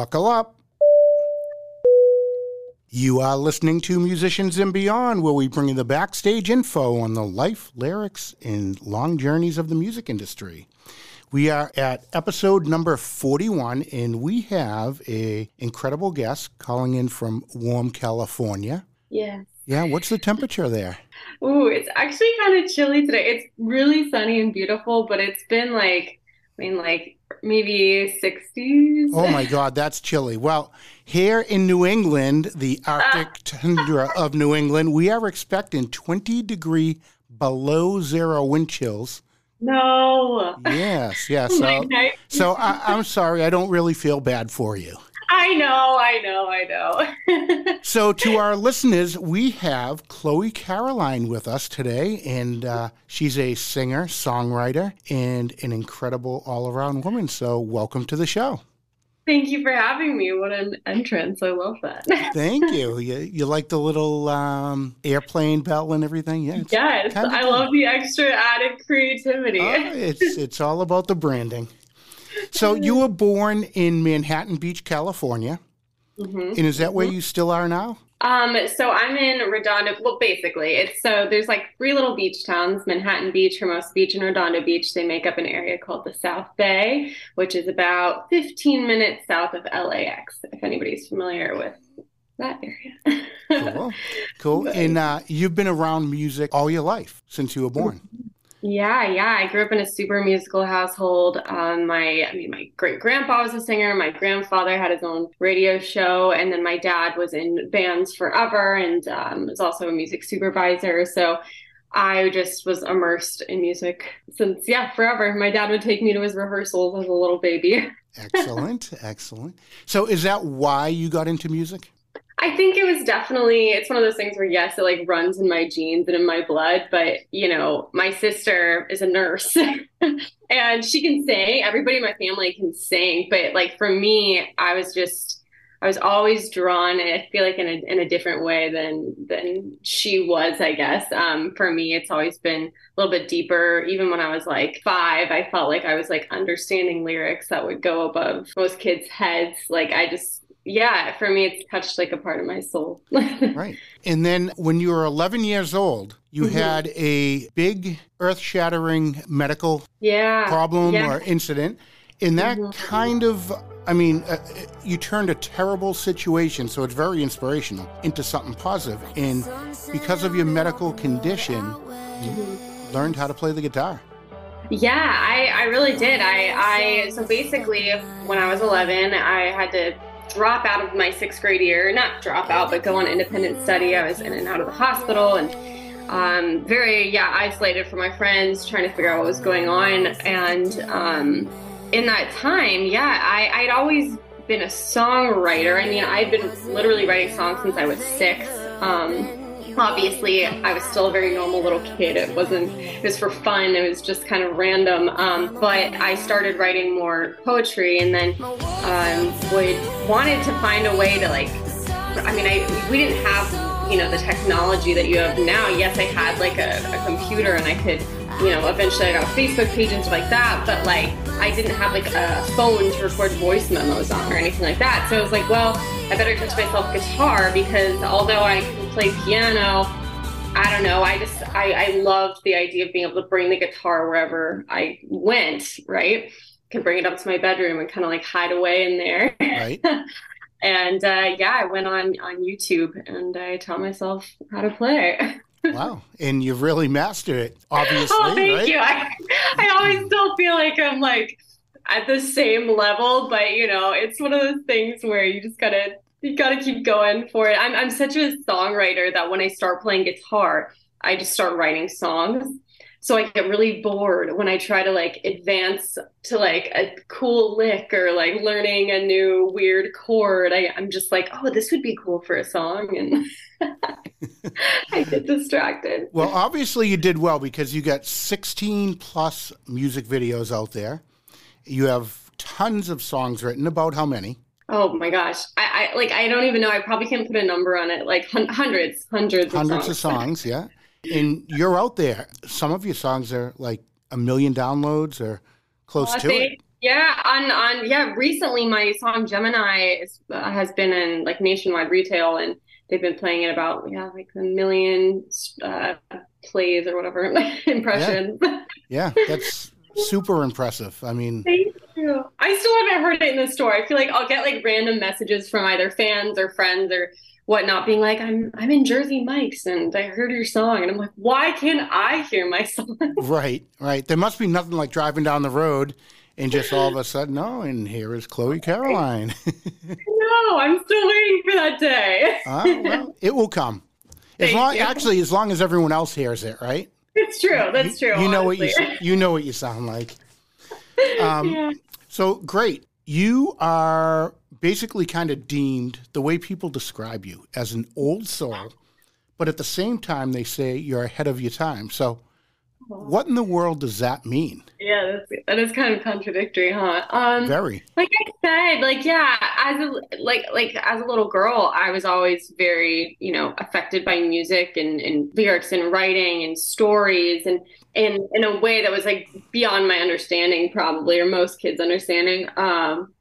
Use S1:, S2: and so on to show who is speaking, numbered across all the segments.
S1: Buckle up. You are listening to Musicians and Beyond, where we bring you the backstage info on the life, lyrics, and long journeys of the music industry. We are at episode number 41, and we have a incredible guest calling in from warm California.
S2: Yes.
S1: Yeah, what's the temperature there?
S2: Ooh, it's actually kind of chilly today. It's really sunny and beautiful, but it's been like, I mean, like maybe 60s.
S1: Oh my God, that's chilly. Well, here in New England, the Arctic tundra of New England, we are expecting 20 degree below zero wind chills.
S2: No.
S1: Yes, yes. So, so I, I'm sorry, I don't really feel bad for you.
S2: I know, I know, I know.
S1: so, to our listeners, we have Chloe Caroline with us today, and uh, she's a singer, songwriter, and an incredible all around woman. So, welcome to the show.
S2: Thank you for having me. What an entrance. I love that.
S1: Thank you. You, you like the little um, airplane bell and everything? Yeah.
S2: Yes. I love the extra added creativity.
S1: Oh, it's, it's all about the branding. So you were born in Manhattan Beach, California. Mm-hmm. And is that where mm-hmm. you still are now?
S2: Um, so I'm in Redondo. Well, basically, it's so there's like three little beach towns: Manhattan Beach, Hermosa Beach, and Redondo Beach. They make up an area called the South Bay, which is about 15 minutes south of LAX. If anybody's familiar with that area.
S1: cool, cool. And uh, you've been around music all your life since you were born.
S2: Yeah, yeah. I grew up in a super musical household. Um, my, I mean, my great grandpa was a singer. My grandfather had his own radio show, and then my dad was in bands forever and um, was also a music supervisor. So I just was immersed in music since, yeah, forever. My dad would take me to his rehearsals as a little baby.
S1: excellent, excellent. So, is that why you got into music?
S2: I think it was definitely it's one of those things where yes, it like runs in my genes and in my blood, but you know, my sister is a nurse and she can sing. Everybody in my family can sing, but like for me, I was just I was always drawn I feel like in a in a different way than than she was, I guess. Um for me it's always been a little bit deeper. Even when I was like 5, I felt like I was like understanding lyrics that would go above most kids' heads. Like I just yeah, for me, it's touched like a part of my soul.
S1: right. And then when you were 11 years old, you mm-hmm. had a big earth shattering medical
S2: yeah.
S1: problem
S2: yeah.
S1: or incident. And that mm-hmm. kind of, I mean, uh, you turned a terrible situation, so it's very inspirational, into something positive. And because of your medical condition, mm-hmm. learned how to play the guitar.
S2: Yeah, I, I really did. I, I so basically when I was 11, I had to drop out of my sixth grade year, not drop out, but go on independent study. I was in and out of the hospital and um, very, yeah, isolated from my friends, trying to figure out what was going on. And um, in that time, yeah, I, I'd always been a songwriter. I mean, I'd been literally writing songs since I was six. Um, obviously i was still a very normal little kid. It wasn't it was for fun. It was just kind of random. Um, but i started writing more poetry and then um, would wanted to find a way to like i mean i we didn't have you know the technology that you have now. Yes i had like a, a computer and i could you know eventually i got a facebook page and stuff like that but like i didn't have like a phone to record voice memos on or anything like that so i was like well i better teach myself guitar because although i can play piano. I don't know. I just I, I loved the idea of being able to bring the guitar wherever I went. Right, can bring it up to my bedroom and kind of like hide away in there.
S1: Right.
S2: and uh, yeah, I went on on YouTube and I taught myself how to play.
S1: wow, and you've really mastered it, oh, obviously.
S2: oh, thank
S1: right?
S2: you. I, I always still feel like I'm like at the same level, but you know, it's one of those things where you just gotta you got to keep going for it. I'm I'm such a songwriter that when I start playing guitar, I just start writing songs. So I get really bored when I try to like advance to like a cool lick or like learning a new weird chord. I, I'm just like, oh, this would be cool for a song, and I get distracted.
S1: Well, obviously you did well because you got 16 plus music videos out there. You have tons of songs written. About how many?
S2: Oh my gosh. I, I like I don't even know. I probably can't put a number on it. Like hun- hundreds, hundreds,
S1: hundreds
S2: of
S1: songs. of songs. Yeah, and you're out there. Some of your songs are like a million downloads or close to
S2: they,
S1: it.
S2: Yeah, on on yeah. Recently, my song Gemini is, uh, has been in like nationwide retail, and they've been playing it about yeah like a million uh, plays or whatever impressions.
S1: Yeah. yeah, that's super impressive. I mean,
S2: thank you. I still haven't heard it in the store. I feel like I'll get like random messages from either fans or friends or whatnot being like i'm i'm in jersey mike's and i heard your song. And i'm like why can't i hear my song?
S1: Right right. There must be nothing like driving down the road and just all of a sudden oh and here is chloe caroline.
S2: No i'm still waiting for that day.
S1: Uh, well, it will come. As long you. actually as long as everyone else hears it right?
S2: It's true that's true
S1: you, you know what you you know what you sound like. Um, yeah. so great you are basically kind of deemed the way people describe you as an old soul, but at the same time, they say you're ahead of your time. So, what in the world does that mean?
S2: Yeah, that's, that is kind of contradictory, huh? Um,
S1: very.
S2: Like I said, like yeah, as a like like as a little girl, I was always very you know affected by music and, and lyrics and writing and stories and and in a way that was like beyond my understanding, probably or most kids' understanding. Um,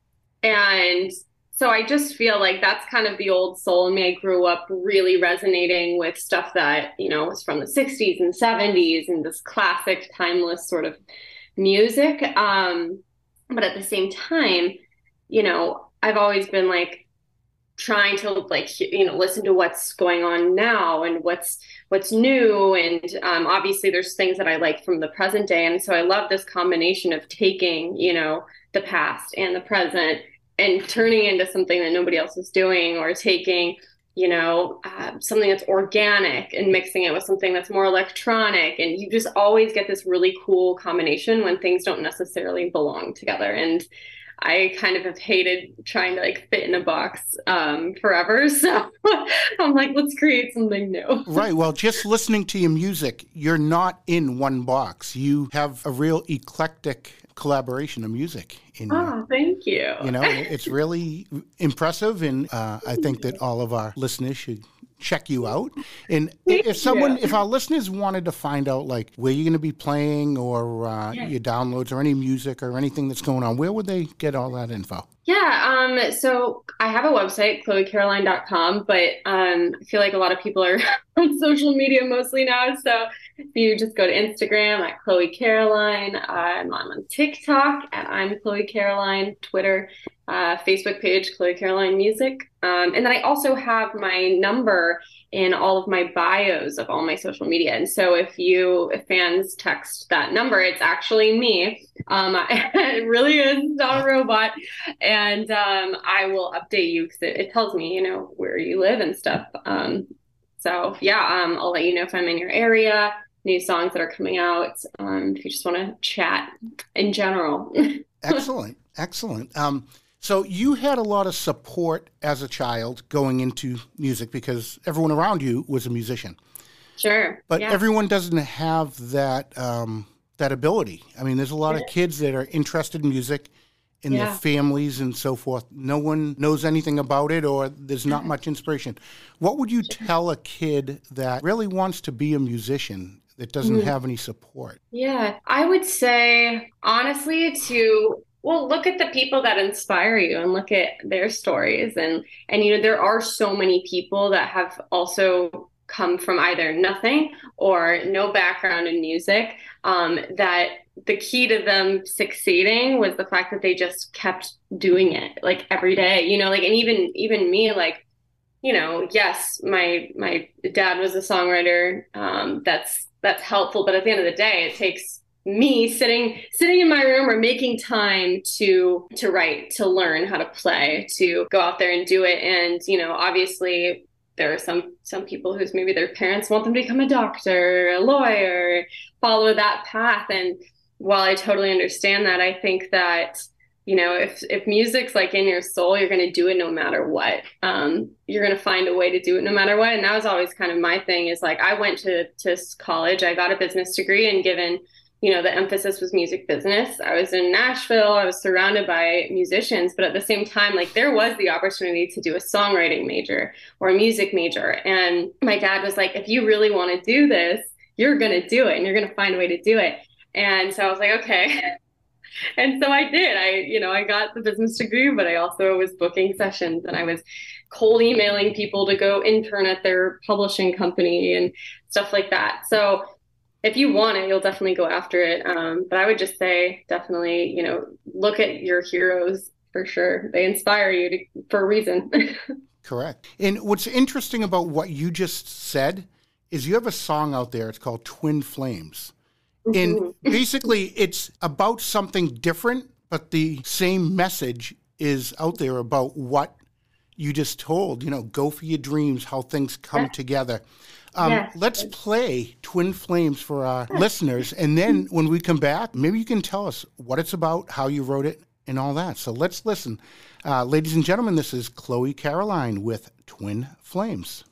S2: and so I just feel like that's kind of the old soul in me. I grew up really resonating with stuff that, you know, was from the 60s and 70s and this classic, timeless sort of music. Um, but at the same time, you know, I've always been like trying to like you know listen to what's going on now and what's what's new. And um, obviously there's things that i like from the present day. And so i love this combination of taking you know the past and the present and turning into something that nobody else is doing or taking you know uh, something that's organic and mixing it with something that's more electronic. And you just always get this really cool combination when things don't necessarily belong together. And I kind of have hated trying to like fit in a box um, forever. So I'm like, let's create something new.
S1: Right. Well, just listening to your music, you're not in one box. You have a real eclectic collaboration of music.
S2: In, oh, thank you.
S1: You know, it's really impressive, and uh, I think that all of our listeners should check you out. And if someone, if our listeners wanted to find out like where you're going to be playing or uh, yeah. your downloads or any music or anything that's going on, where would they get all that info?
S2: Yeah, um, so I have a website, chloecaroline.com, but um, I feel like a lot of people are on social media mostly now. So if you just go to Instagram at Chloe Caroline, uh, I'm on TikTok at I'm Chloe Caroline, Twitter uh, Facebook page, Chloe Caroline Music. Um, and then I also have my number in all of my bios of all my social media. And so if you, if fans text that number, it's actually me. Um, it really is not a robot. And um, I will update you because it, it, tells me, you know, where you live and stuff. Um, so yeah, um, I'll let you know if I'm in your area, new songs that are coming out. Um, if you just want to chat in general.
S1: excellent. Excellent. Um, so you had a lot of support as a child going into music because everyone around you was a musician.
S2: Sure.
S1: But yeah. everyone doesn't have that um, that ability. I mean, there's a lot of kids that are interested in music in yeah. their families and so forth. No one knows anything about it or there's not much inspiration. What would you tell a kid that really wants to be a musician that doesn't mm. have any support?
S2: Yeah, I would say honestly to well look at the people that inspire you and look at their stories. And and you know there are so many people that have also come from either nothing or no background in music um, that the key to them succeeding was the fact that they just kept doing it like every day you know like and even even me like you know yes my my dad was a songwriter um, that's that's helpful but at the end of the day it takes me sitting sitting in my room or making time to to write to learn how to play to go out there and do it. And you know obviously there are some some people whose maybe their parents want them to become a doctor a lawyer follow that path. And while i totally understand that i think that you know if if music's like in your soul you're going to do it no matter what. Um, you're going to find a way to do it no matter what. And that was always kind of my thing is like i went to to college i got a business degree and given you know, the emphasis was music business. I was in Nashville, I was surrounded by musicians, but at the same time, like there was the opportunity to do a songwriting major or a music major. And my dad was like, if you really want to do this, you're going to do it and you're going to find a way to do it. And so I was like, okay. and so I did. I, you know, I got the business degree, but I also was booking sessions and I was cold emailing people to go intern at their publishing company and stuff like that. So if you want it, you'll definitely go after it. Um, but I would just say definitely, you know, look at your heroes for sure. They inspire you to, for a reason.
S1: Correct. And what's interesting about what you just said is you have a song out there. It's called Twin Flames. And mm-hmm. basically, it's about something different, but the same message is out there about what you just told, you know, go for your dreams, how things come yeah. together. Um. Let's play Twin Flames for our listeners. And then when we come back, maybe you can tell us what it's about, how you wrote it, and all that. So let's listen. Uh, ladies and gentlemen, this is Chloe Caroline with
S3: Twin Flames.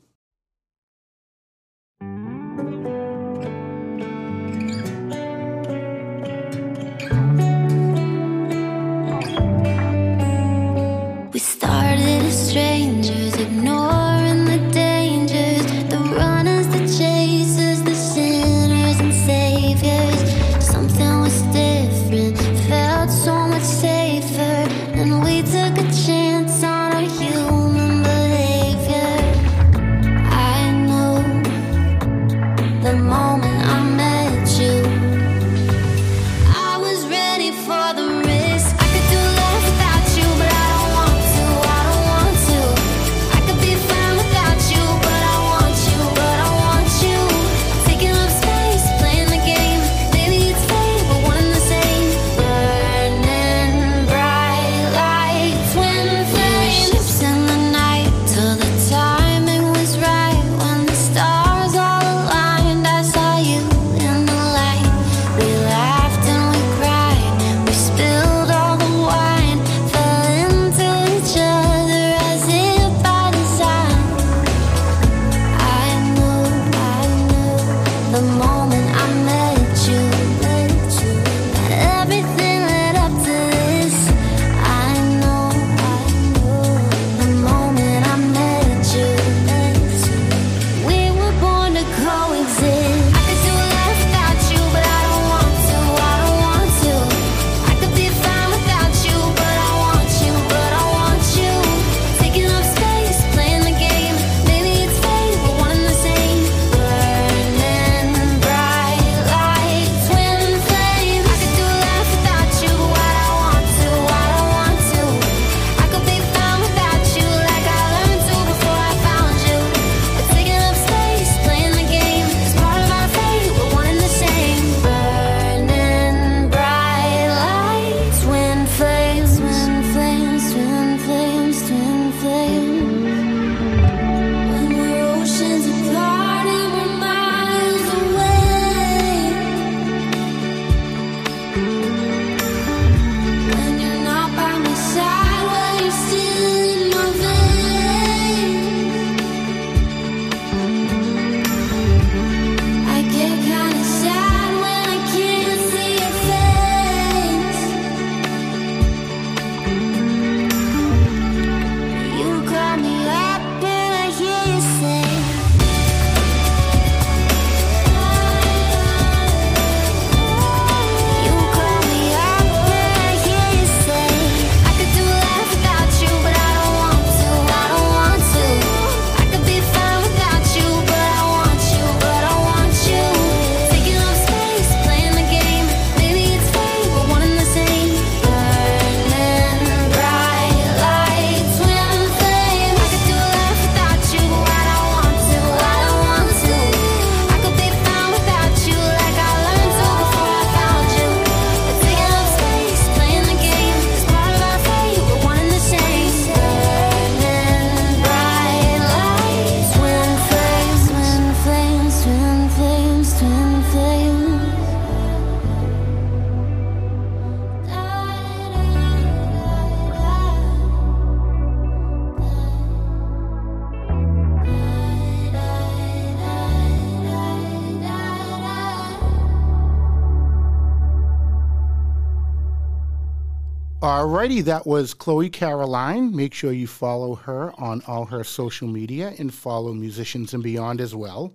S1: Alrighty, that was Chloe Caroline. Make sure you follow her on all her social media and follow Musicians and Beyond as well.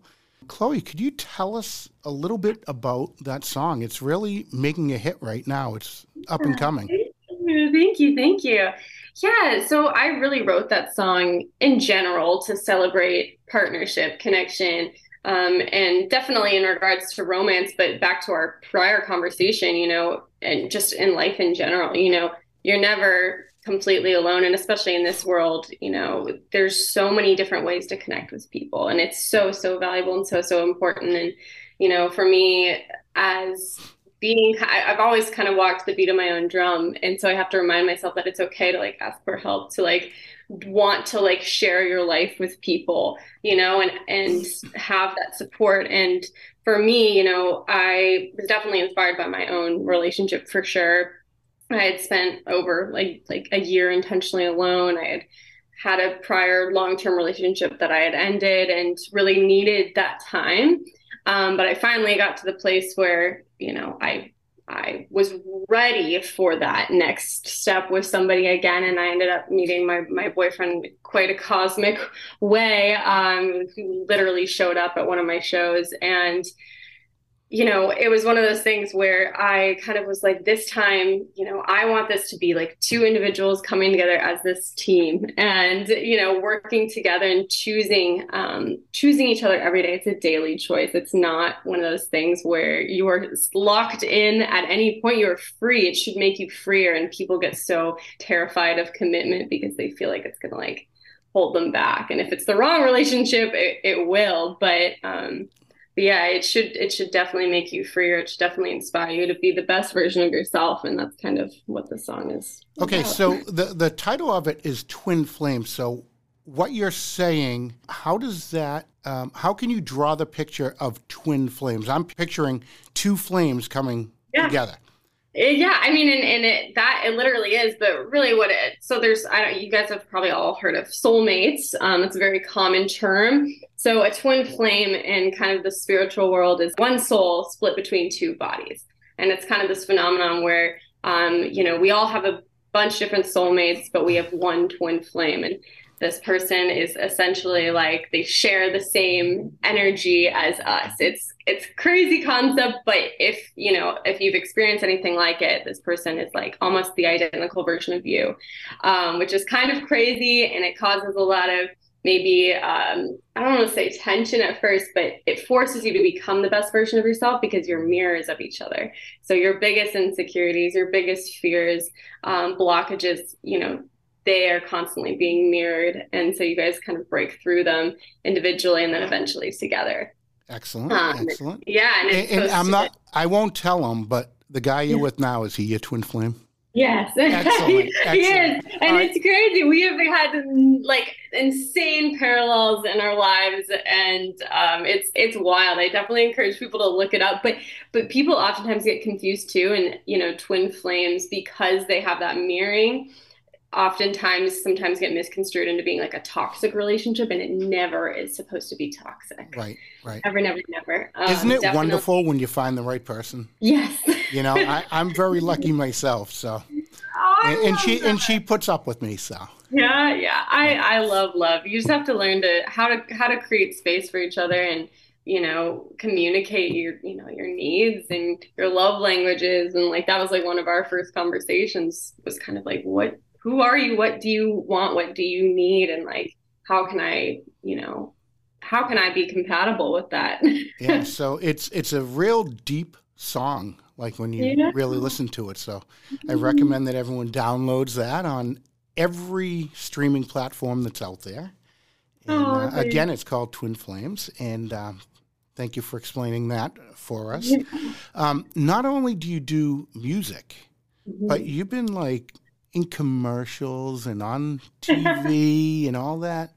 S1: Chloe, could you tell us a little bit about that song? It's really making a hit right now. It's up and coming.
S2: Thank you. Thank you. Yeah, so I really wrote that song in general to celebrate partnership, connection, um, and definitely in regards to romance, but back to our prior conversation, you know, and just in life in general, you know, you're never completely alone. And especially in this world you know there's so many different ways to connect with people and it's so so valuable and so so important. And you know for me as being i've always kind of walked the beat of my own drum. And so i have to remind myself that it's okay to like ask for help to like want to like share your life with people you know and and have that support. And for me you know i was definitely inspired by my own relationship for sure I had spent over like like a year intentionally alone. I had had a prior long-term relationship that I had ended and really needed that time. Um, but I finally got to the place where you know I I was ready for that next step with somebody again, and I ended up meeting my my boyfriend quite a cosmic way. Um, who literally showed up at one of my shows and you know, it was one of those things where I kind of was like, this time, you know, I want this to be like two individuals coming together as this team and, you know, working together and choosing, um, choosing each other every day. It's a daily choice. It's not one of those things where you are locked in at any point. You're free. It should make you freer. And people get so terrified of commitment because they feel like it's going to like hold them back. And if it's the wrong relationship, it, it will. But, um, but yeah, it should it should definitely make you freer. It should definitely inspire you to be the best version of yourself, and that's kind of what the song is.
S1: Okay, about. so the the title of it is Twin Flames. So what you're saying, how does that? Um, how can you draw the picture of twin flames? I'm picturing two flames coming yeah. together.
S2: Eh, yeah, I mean, and, and it, that it literally is, but really what it, so there's, I don't, you guys have probably all heard of soulmates. Um, it's a very common term. So a twin flame in kind of the spiritual world is one soul split between two bodies. And it's kind of this phenomenon where, um, you know, we all have a bunch different soulmates, but we have one twin flame. And this person is essentially like they share the same energy as us. It's it's crazy concept but if you know if you've experienced anything like it this person is like almost the identical version of you um, which is kind of crazy and it causes a lot of maybe um, i don't want to say tension at first but it forces you to become the best version of yourself because you're mirrors of each other. So your biggest insecurities your biggest fears um, blockages you know they are constantly being mirrored and so you guys kind of break through them individually and then eventually together.
S1: Excellent um, excellent.
S2: yeah and,
S1: and, and i'm not i won't tell them but the guy you're with now is he your twin flame?
S2: Yes, excellent, excellent. he is, and it's crazy. We have had like insane parallels in our lives, and um, it's it's wild. I definitely encourage people to look it up. But but people oftentimes get confused too, and you know, twin flames because they have that mirroring oftentimes sometimes get misconstrued into being like a toxic relationship and it never is supposed to be toxic.
S1: Right right.
S2: Never never. Never
S1: um, isn't it definitely. wonderful when you find the right person?
S2: Yes.
S1: You know I, i'm very lucky myself so.
S2: Oh,
S1: and, and she that. and she puts up with me so.
S2: Yeah yeah. I i love love. You just have to learn to how to how to create space for each other and you know communicate your you know your needs and your love languages and like that was like one of our first conversations was kind of like what who are you? What do you want? What do you need? And like, how can I, you know, how can I be compatible with that?
S1: yeah. So it's it's a real deep song, like when you yeah. really listen to it. So I recommend that everyone downloads that on every streaming platform that's out there. And oh, uh, again, it's called Twin Flames. And um, thank you for explaining that for us. Yeah. Um, not only do you do music, mm-hmm. but you've been like in commercials and on TV and all that.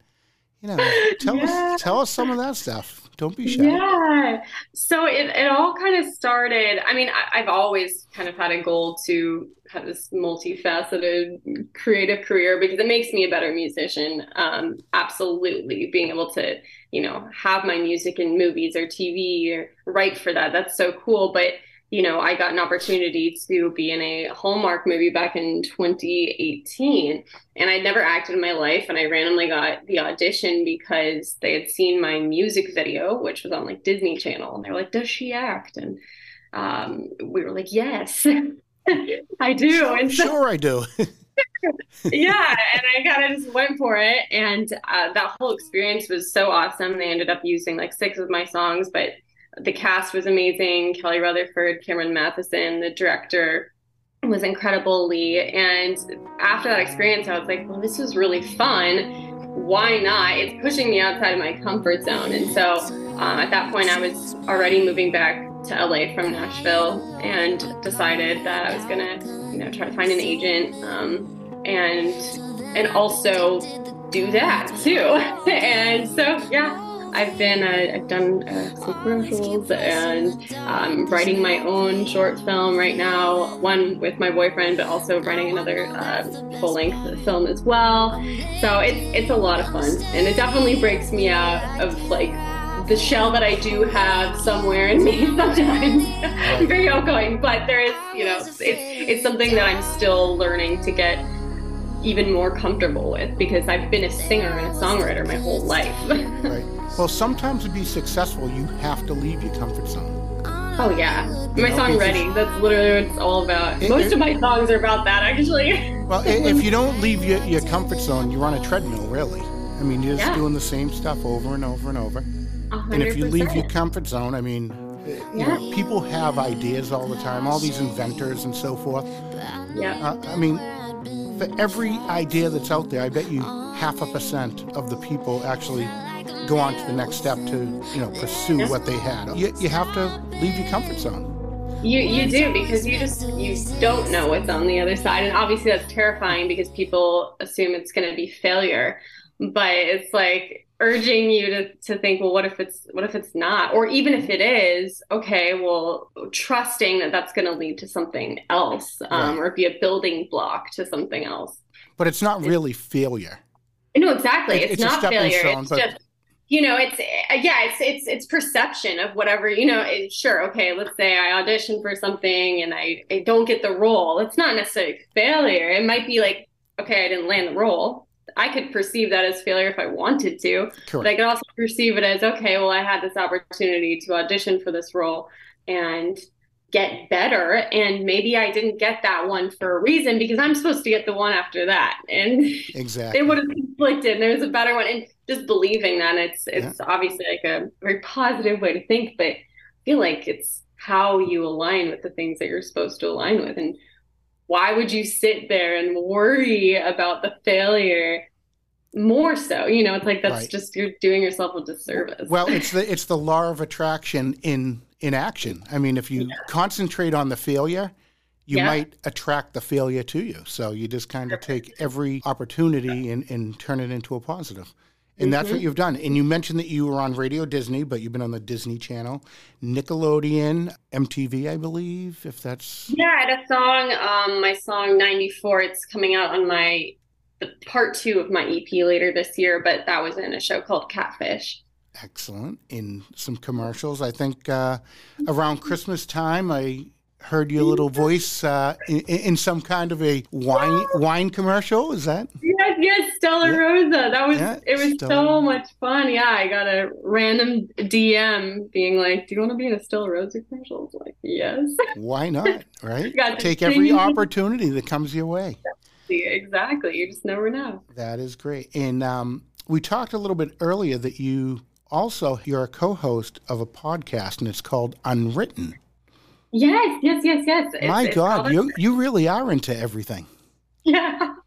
S1: You know, tell yeah. us tell us some of that stuff. Don't be shy.
S2: Yeah. So it, it all kind of started. I mean, I, have always kind of had a goal to have this multifaceted creative career because it makes me a better musician. Um, absolutely. Being able to, you know, have my music in movies or TV or write for that. That's so cool. But you know, I got an opportunity to be in a Hallmark movie back in 2018. And I'd never acted in my life. And I randomly got the audition because they had seen my music video, which was on like Disney Channel. And they were like, Does she act? And um, we were like, Yes. I do.
S1: And so, sure, I do.
S2: yeah, and I kind of just went for it, and uh, that whole experience was so awesome. They ended up using like six of my songs, but the cast was amazing. Kelly Rutherford, Cameron Mathison, the director was incredible, Lee. And after that experience, I was like, well, this was really fun. Why not? It's pushing me outside of my comfort zone. And so um, at that point, I was already moving back to LA from Nashville and decided that I was gonna, you know, try to find an agent um, and and also do that too. and so yeah, I've been uh, I've done uh, some commercials and um, writing my own short film right now. One with my boyfriend, but also writing another uh, full length film as well. So it's it's a lot of fun, and it definitely breaks me out of like the shell that I do have somewhere in me sometimes. I'm very outgoing, but there is, you know, it's it's something that I'm still learning to get even more comfortable with because I've been a singer and a songwriter my whole life.
S1: right. Well, sometimes to be successful, you have to leave your comfort zone.
S2: Oh yeah, my know, song "Ready." That's literally what it's all about. It, Most it, of my songs are about that, actually.
S1: Well, if you don't leave your, your comfort zone, you're on a treadmill, really. I mean, you're just yeah. doing the same stuff over and over and over. 100%. And if you leave your comfort zone, I mean, yeah. Know, people have ideas all the time, all these inventors and so forth.
S2: Yeah.
S1: Uh, I mean, for every idea that's out there, I bet you half a percent of the people actually go on to the next step to, you know, pursue what they had. You, you have to leave your comfort zone.
S2: You you do because you just you don't know what's on the other side, and obviously that's terrifying because people assume it's going to be failure. But it's like urging you to, to think well what if it's what if it's not? Or even if it is okay well trusting that that's going to lead to something else um, right. or be a building block to something else.
S1: But it's not really failure.
S2: No exactly. It, it's, it's, not failure. stone, it's but... just you know it's yeah it's it's it's perception of whatever you know it, sure okay let's say i audition for something and I, I don't get the role. It's not necessarily failure. It might be like okay i didn't land the role I could perceive that as failure if I wanted to. Correct. But I could also perceive it as okay, well, I had this opportunity to audition for this role and get better. And maybe I didn't get that one for a reason because I'm supposed to get the one after that. And
S1: exactly
S2: it would have conflicted. And there's a better one. And just believing that it's it's yeah. obviously like a very positive way to think, but I feel like it's how you align with the things that you're supposed to align with. And why would you sit there and worry about the failure more so you know it's like that's right. just you're doing yourself a disservice
S1: well it's the it's the law of attraction in in action i mean if you yeah. concentrate on the failure you yeah. might attract the failure to you so you just kind of take every opportunity and, and turn it into a positive and mm-hmm. that's what mm-hmm. you've done. And you mentioned that you were on Radio Disney, but you've been on the Disney Channel, Nickelodeon, MTV, I believe, if that's.
S2: Yeah, I had a song, um, my song 94. It's coming out on my the part two of my EP later this year, but that was in a show called Catfish.
S1: Excellent. In some commercials, I think uh, around Christmas time, I heard your little voice uh, in, in, some kind of a wine wine commercial. Is that?
S2: Yes, yes, Stella yeah. Rosa. That was yeah, it. Was Stella. so much fun. Yeah, I got a random DM being like, "Do you want to be in a Stella Rosa commercial?" I was like, "Yes."
S1: Why not? Right? Take every opportunity that comes your way.
S2: Exactly. You just never know.
S1: That is great. And um, we talked a little bit earlier that you also you're a co-host of a podcast, and it's called Unwritten.
S2: Yes, yes, yes, yes.
S1: My it's, God, you you really are into everything.
S2: Yeah.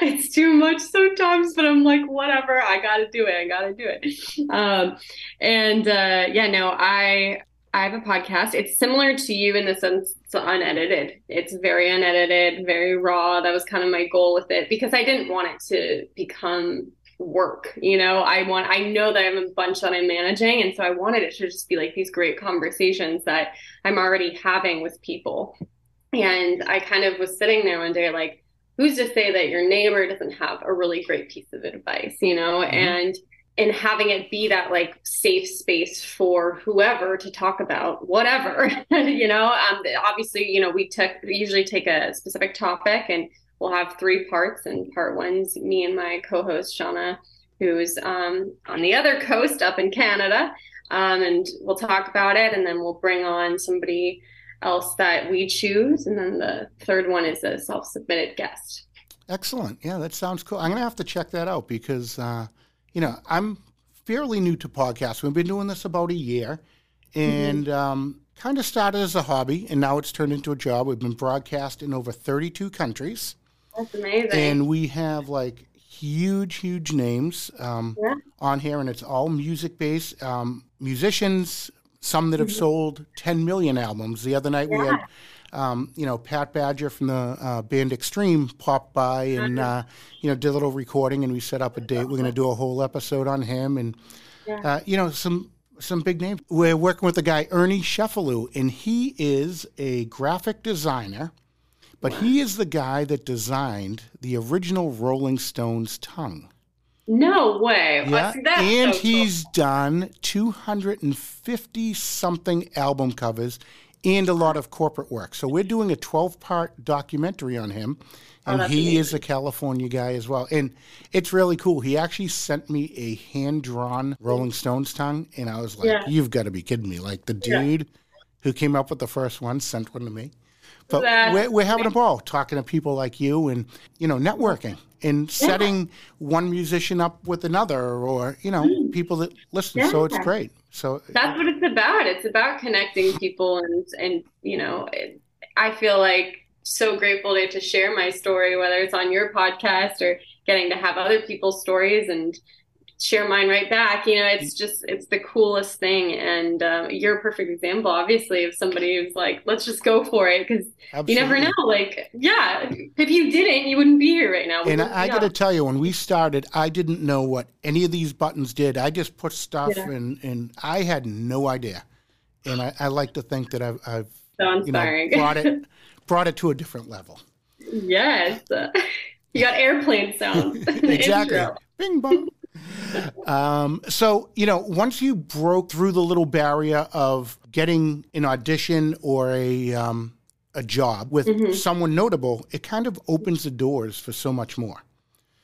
S2: It's too much sometimes, but I'm like, whatever, I gotta do it. I gotta do it. Um, and uh, yeah, no, I I have a podcast. It's similar to you in the sense it's unedited. It's very unedited, very raw. That was kind of my goal with it because I didn't want it to become work you know? I want i know that i have a bunch that i'm managing and so i wanted it to just be like these great conversations that i'm already having with people. And i kind of was sitting there one day like who's to say that your neighbor doesn't have a really great piece of advice you know? Mm-hmm. and and having it be that like safe space for whoever to talk about whatever you know? Um, obviously you know we took we usually take a specific topic and we'll have three parts, and part one's me and my co-host Shauna, who's um, on the other coast up in Canada, um, and we'll talk about it, and then we'll bring on somebody else that we choose, and then the third one is a self-submitted guest.
S1: Excellent. Yeah, that sounds cool. I'm gonna have to check that out because uh, you know I'm fairly new to podcasts. We've been doing this about a year, and mm-hmm. um, kind of started as a hobby, and now it's turned into a job. We've been broadcast in over 32 countries.
S2: That's amazing.
S1: And we have like huge, huge names um, yeah. on here, and it's all music based. Um, musicians, some that have mm-hmm. sold 10 million albums. The other night yeah. we had, um, you know, Pat Badger from the uh, band Extreme popped by and, uh-huh. uh, you know, did a little recording, and we set up a date. We're going to do a whole episode on him, and, yeah. uh, you know, some some big names. We're working with the guy Ernie Cefalu, and he is a graphic designer, but he is the guy that designed the original Rolling Stones tongue.
S2: No way.
S1: Yeah. and so he's cool. done 250 something album covers and a lot of corporate work. So we're doing a 12 part documentary on him. Oh, and oh, he amazing. is a California guy as well. And it's really cool. He actually sent me a hand drawn Rolling Stones tongue. And I was like, yeah. you've got to be kidding me. Like the dude yeah. who came up with the first one sent one to me. But we're, we're having a ball talking to people like you and, you know, networking and setting yeah. one musician up with another or, you know, mm. people that listen. Yeah. So it's great. So
S2: that's what it's about. It's about connecting people and, and, you know, it, I feel like so grateful to, to share my story, whether it's on your podcast or getting to have other people's stories and, share mine right back. You know, it's just it's the coolest thing, and um, you're a perfect example, obviously, of somebody who's like, let's just go for it because you never know. Like, yeah, if you didn't, you wouldn't be here right now.
S1: And I, I got to tell you, when we started, I didn't know what any of these buttons did. I just put stuff yeah. in, and I had no idea. And I, I like to think that I've, I've
S2: so you know,
S1: brought it brought it to a different level.
S2: Yes. You got airplane sounds.
S1: exactly. Bing bong um, so, you know, once you broke through the little barrier of getting an audition or a, um, a job with mm-hmm. someone notable, it kind of opens the doors for so much more.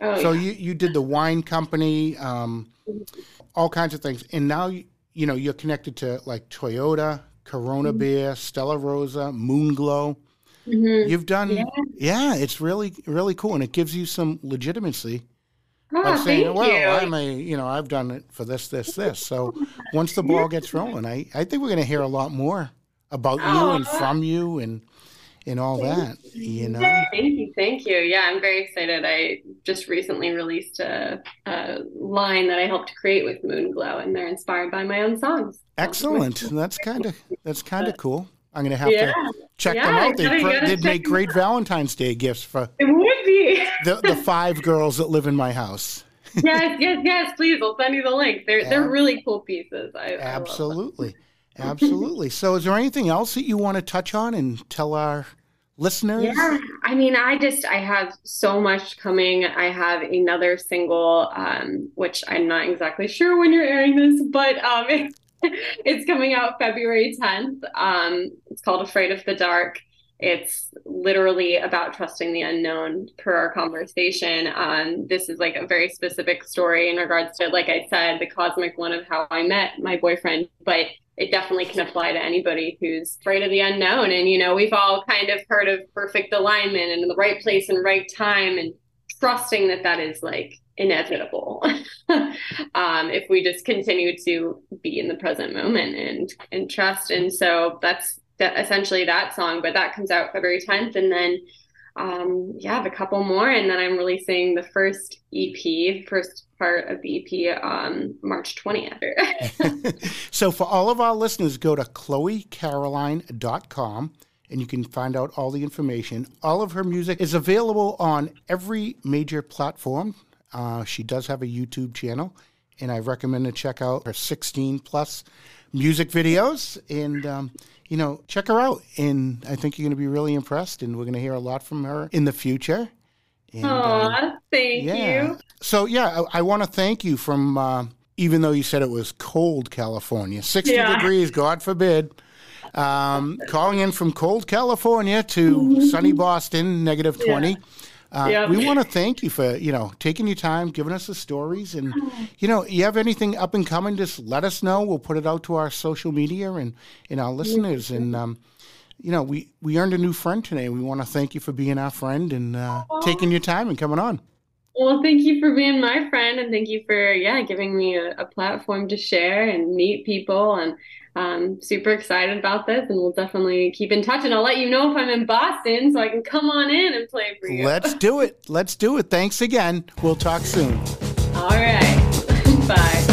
S1: Oh, so yeah. you, you did the wine company, um, all kinds of things. And now, you, you know, you're connected to like Toyota, Corona mm-hmm. Beer, Stella Rosa, Moonglow. Mm-hmm. You've done, yeah. yeah, it's really, really cool. And it gives you some legitimacy
S2: Oh, saying,
S1: well,
S2: you.
S1: I'm a, you know, I've done it for this, this, this. So once the ball gets rolling, I, I think we're going to hear a lot more about you oh. and from you and and all that. You know.
S2: Thank you, thank you. Yeah, I'm very excited. I just recently released a, a line that I helped create with Moonglow, and they're inspired by my own songs.
S1: Excellent. That's kind of that's kind of cool. I'm going to have yeah. to check yeah, them out. They, they'd make great Valentine's Day gifts for.
S2: It would be.
S1: the, the five girls that live in my house.
S2: yes, yes, yes. Please, I'll send you the link. They're they're really cool pieces. I,
S1: absolutely, I absolutely. So, is there anything else that you want to touch on and tell our listeners?
S2: Yeah, I mean, I just I have so much coming. I have another single, um, which I'm not exactly sure when you're airing this, but um, it's coming out February 10th. Um, it's called Afraid of the Dark. It's literally about trusting the unknown per our conversation. Um, this is like a very specific story in regards to, like I said, the cosmic one of how I met my boyfriend, but it definitely can apply to anybody who's afraid of the unknown. And, you know, we've all kind of heard of perfect alignment and the right place and right time and trusting that that is like inevitable um, if we just continue to be in the present moment and and trust and so that's that essentially that song but that comes out february 10th and then um, yeah have a couple more and then i'm releasing the first ep first part of the ep um, march 20th
S1: so for all of our listeners go to chloecaroline.com and you can find out all the information. All of her music is available on every major platform uh, she does have a YouTube channel, and I recommend to check out her 16 plus music videos. And, um, you know, check her out. And I think you're going to be really impressed. And we're going to hear a lot from her in the future.
S2: And, Aww, uh, thank yeah. you.
S1: So, yeah, I, I want to thank you from, uh, even though you said it was cold California, 60 yeah. degrees, God forbid. Um, calling in from cold California to sunny Boston, negative 20. Yeah. Uh, yep. We want to thank you for you know taking your time, giving us the stories, and you know you have anything up and coming, just let us know. We'll put it out to our social media and and our listeners, and um, you know, we, we earned a new friend today. We want to thank you for being our friend and uh, taking your time and coming on.
S2: Well, thank you for being my friend, and thank you for yeah giving me a, a platform to share and meet people. And um, super excited about this, and we'll definitely keep in touch. And I'll let you know if I'm in Boston, so I can come on in and play for you.
S1: Let's do it. Let's do it. Thanks again. We'll talk soon.
S2: All right.